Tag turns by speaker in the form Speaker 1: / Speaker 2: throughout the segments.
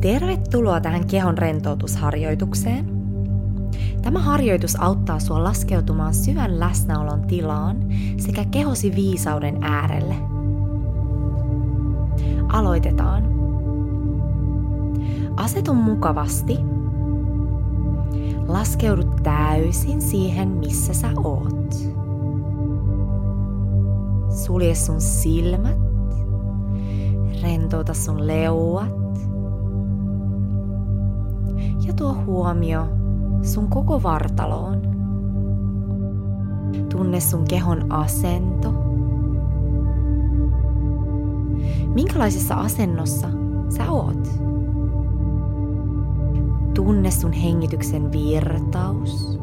Speaker 1: Tervetuloa tähän kehon rentoutusharjoitukseen. Tämä harjoitus auttaa sua laskeutumaan syvän läsnäolon tilaan sekä kehosi viisauden äärelle. Aloitetaan. Asetu mukavasti. Laskeudu täysin siihen, missä sä oot. Sulje sun silmät. Rentouta sun leuat tuo huomio sun koko vartaloon. Tunne sun kehon asento. Minkälaisessa asennossa sä oot? Tunne sun hengityksen virtaus.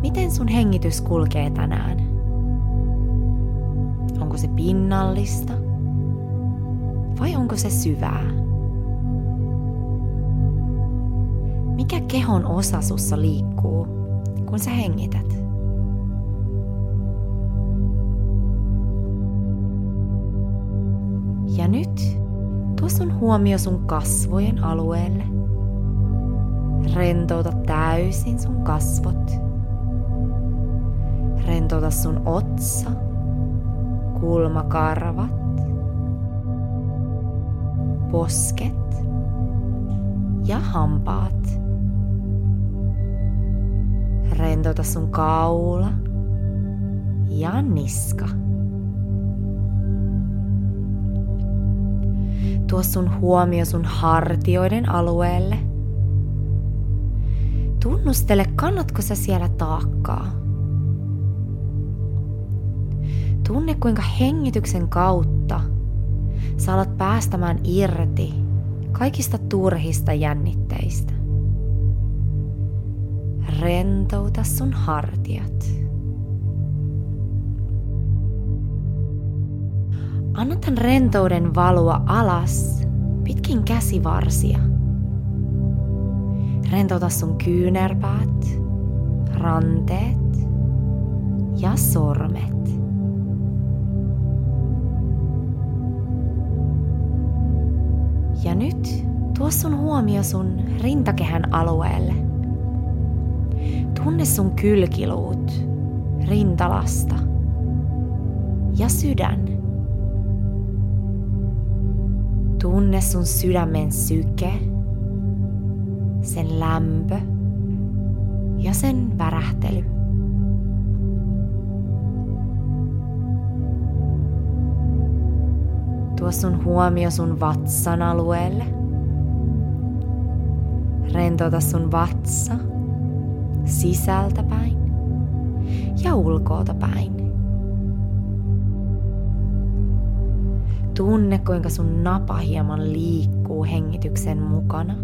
Speaker 1: Miten sun hengitys kulkee tänään? Onko se pinnallista vai onko se syvää? Mikä kehon osa sussa liikkuu, kun sä hengität? Ja nyt tuo sun huomio sun kasvojen alueelle. Rentouta täysin sun kasvot. Rentouta sun otsa, kulmakarvat, posket ja hampaat. Rentouta sun kaula ja niska. Tuo sun huomio sun hartioiden alueelle. Tunnustele, kannatko sä siellä taakkaa. Tunne, kuinka hengityksen kautta sä alat päästämään irti kaikista turhista jännitteistä rentouta sun hartiat. Anna tämän rentouden valua alas pitkin käsivarsia. Rentouta sun kyynärpäät, ranteet ja sormet. Ja nyt tuo sun huomio sun rintakehän alueelle – Tunne sun kylkiluut, rintalasta ja sydän. Tunne sun sydämen syke, sen lämpö ja sen värähtely. Tuo sun huomio sun vatsan alueelle. Rentouta sun vatsa sisältä päin ja ulkoota päin. Tunne, kuinka sun napa hieman liikkuu hengityksen mukana.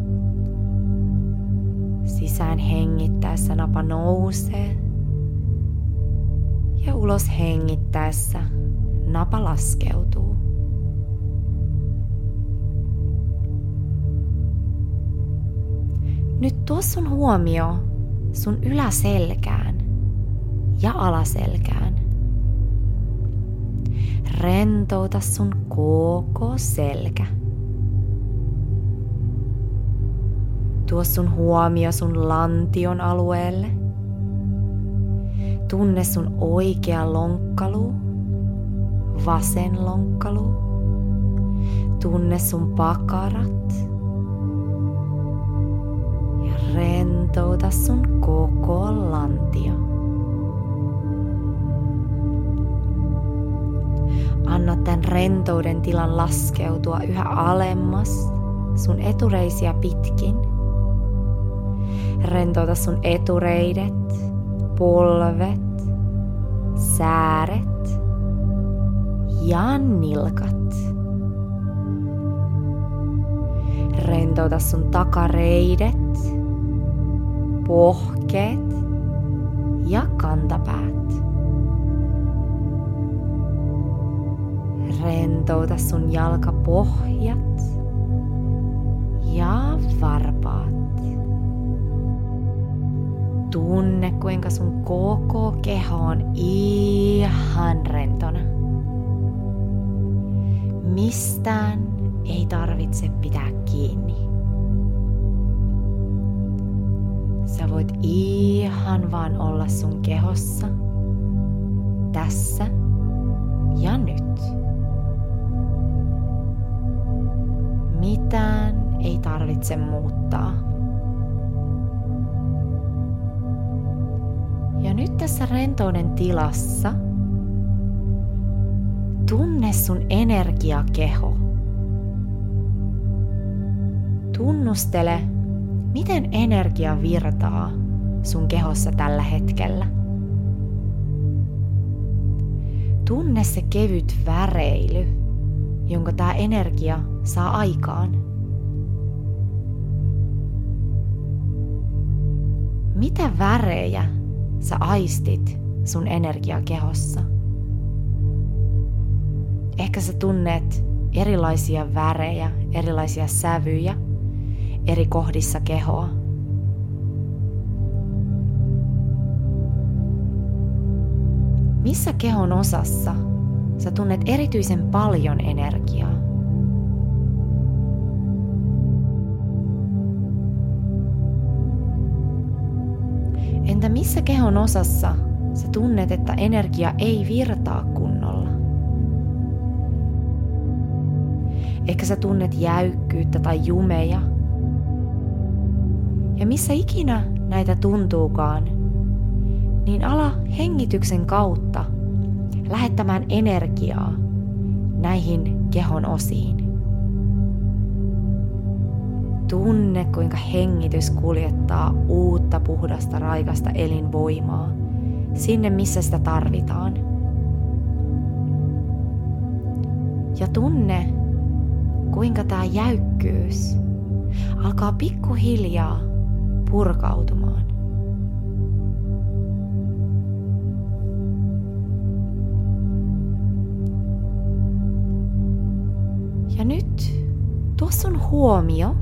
Speaker 1: Sisään hengittäessä napa nousee ja ulos hengittäessä napa laskeutuu. Nyt tuo sun huomio sun yläselkään ja alaselkään. Rentouta sun koko selkä. Tuo sun huomio sun lantion alueelle. Tunne sun oikea lonkkalu, vasen lonkkalu. Tunne sun pakarat rentouta sun koko lantio. Anna tämän rentouden tilan laskeutua yhä alemmas sun etureisiä pitkin. Rentouta sun etureidet, polvet, sääret ja nilkat. Rentouta sun takareidet, pohkeet ja kantapäät. Rentouta sun jalkapohjat ja varpaat. Tunne kuinka sun koko keho on ihan rentona. Mistään ei tarvi tarvitse pitää kiinni. Sä voit ihan vaan olla sun kehossa, tässä ja nyt. Mitään ei tarvitse muuttaa. Ja nyt tässä rentouden tilassa tunne sun energiakeho. Tunnustele, miten energia virtaa sun kehossa tällä hetkellä. Tunne se kevyt väreily, jonka tämä energia saa aikaan. Mitä värejä sä aistit sun energiakehossa? Ehkä sä tunnet erilaisia värejä, erilaisia sävyjä eri kohdissa kehoa. Missä kehon osassa sä tunnet erityisen paljon energiaa? Entä missä kehon osassa sä tunnet, että energia ei virtaa kunnolla? Ehkä sä tunnet jäykkyyttä tai jumeja. Ja missä ikinä näitä tuntuukaan, niin ala hengityksen kautta lähettämään energiaa näihin kehon osiin. Tunne, kuinka hengitys kuljettaa uutta puhdasta raikasta elinvoimaa sinne, missä sitä tarvitaan. Ja tunne, kuinka tämä jäykkyys alkaa pikkuhiljaa purkautumaan. Ja nyt tuo sun huomio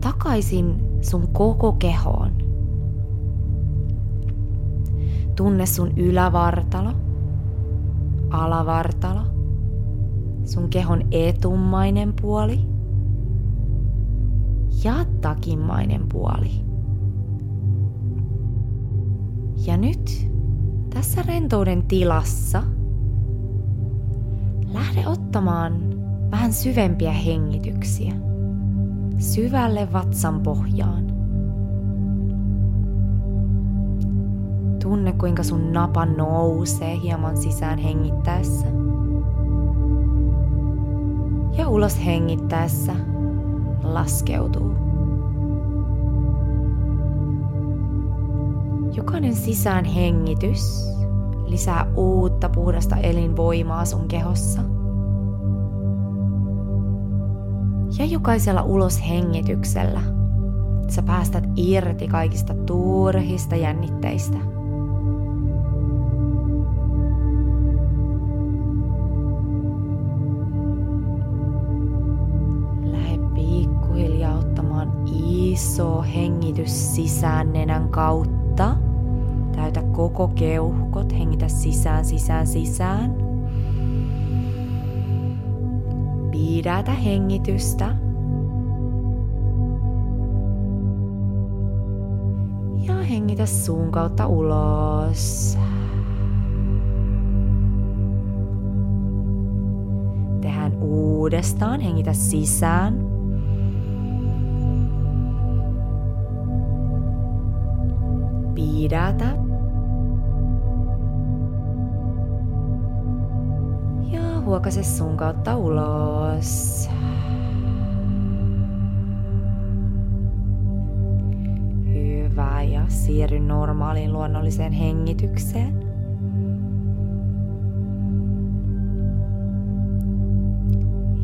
Speaker 1: takaisin sun koko kehoon. Tunne sun ylävartalo, alavartalo, sun kehon etummainen puoli takimmainen puoli. Ja nyt tässä rentouden tilassa lähde ottamaan vähän syvempiä hengityksiä syvälle vatsan pohjaan. Tunne kuinka sun napa nousee hieman sisään hengittäessä. Ja ulos hengittäessä laskeutuu. Jokainen sisään hengitys lisää uutta puhdasta elinvoimaa sun kehossa – Ja jokaisella uloshengityksellä sä päästät irti kaikista turhista jännitteistä. Lähde pikkuhiljaa ottamaan iso hengitys sisään nenän kautta. Täytä koko keuhkot, hengitä sisään, sisään, sisään. Pidätä hengitystä. Ja hengitä suun kautta ulos. Tehdään uudestaan. Hengitä sisään. Pidätä. huokase sun kautta ulos. Hyvä ja siirry normaaliin luonnolliseen hengitykseen.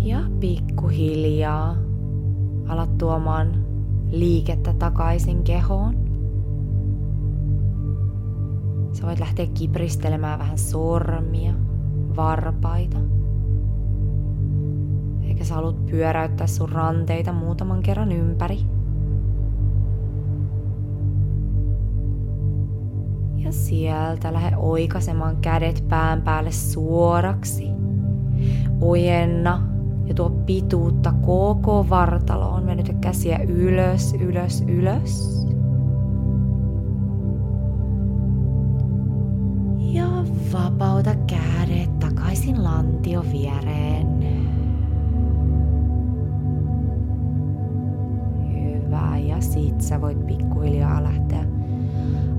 Speaker 1: Ja pikkuhiljaa alat tuomaan liikettä takaisin kehoon. Sä voit lähteä kipristelemään vähän sormia, varpaita. Eikä sä haluat pyöräyttää sun ranteita muutaman kerran ympäri. Ja sieltä lähde oikasemaan kädet pään päälle suoraksi. Ojenna ja tuo pituutta koko vartaloon. Venytä käsiä ylös, ylös, ylös. Vapauta kädet takaisin lantio viereen. Hyvä, ja sit sä voit pikkuhiljaa lähteä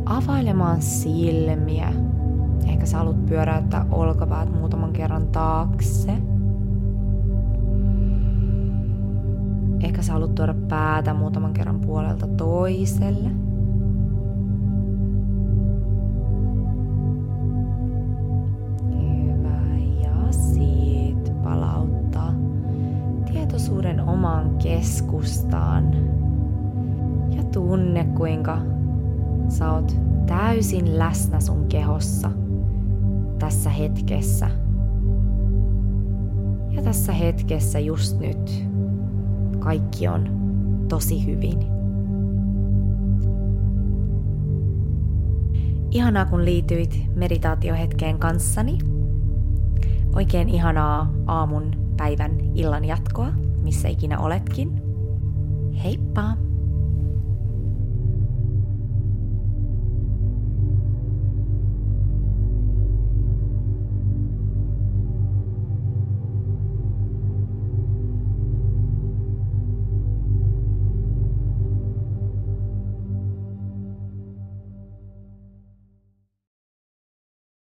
Speaker 1: availemaan silmiä. Ehkä sä haluat pyöräyttää olkapäät muutaman kerran taakse. Ehkä sä haluat tuoda päätä muutaman kerran puolelta toiselle. Keskustaan. Ja tunne kuinka sä oot täysin läsnä sun kehossa tässä hetkessä. Ja tässä hetkessä just nyt kaikki on tosi hyvin. Ihanaa kun liityit meditaatiohetkeen kanssani. Oikein ihanaa aamun, päivän, illan jatkoa, missä ikinä oletkin. Heippa!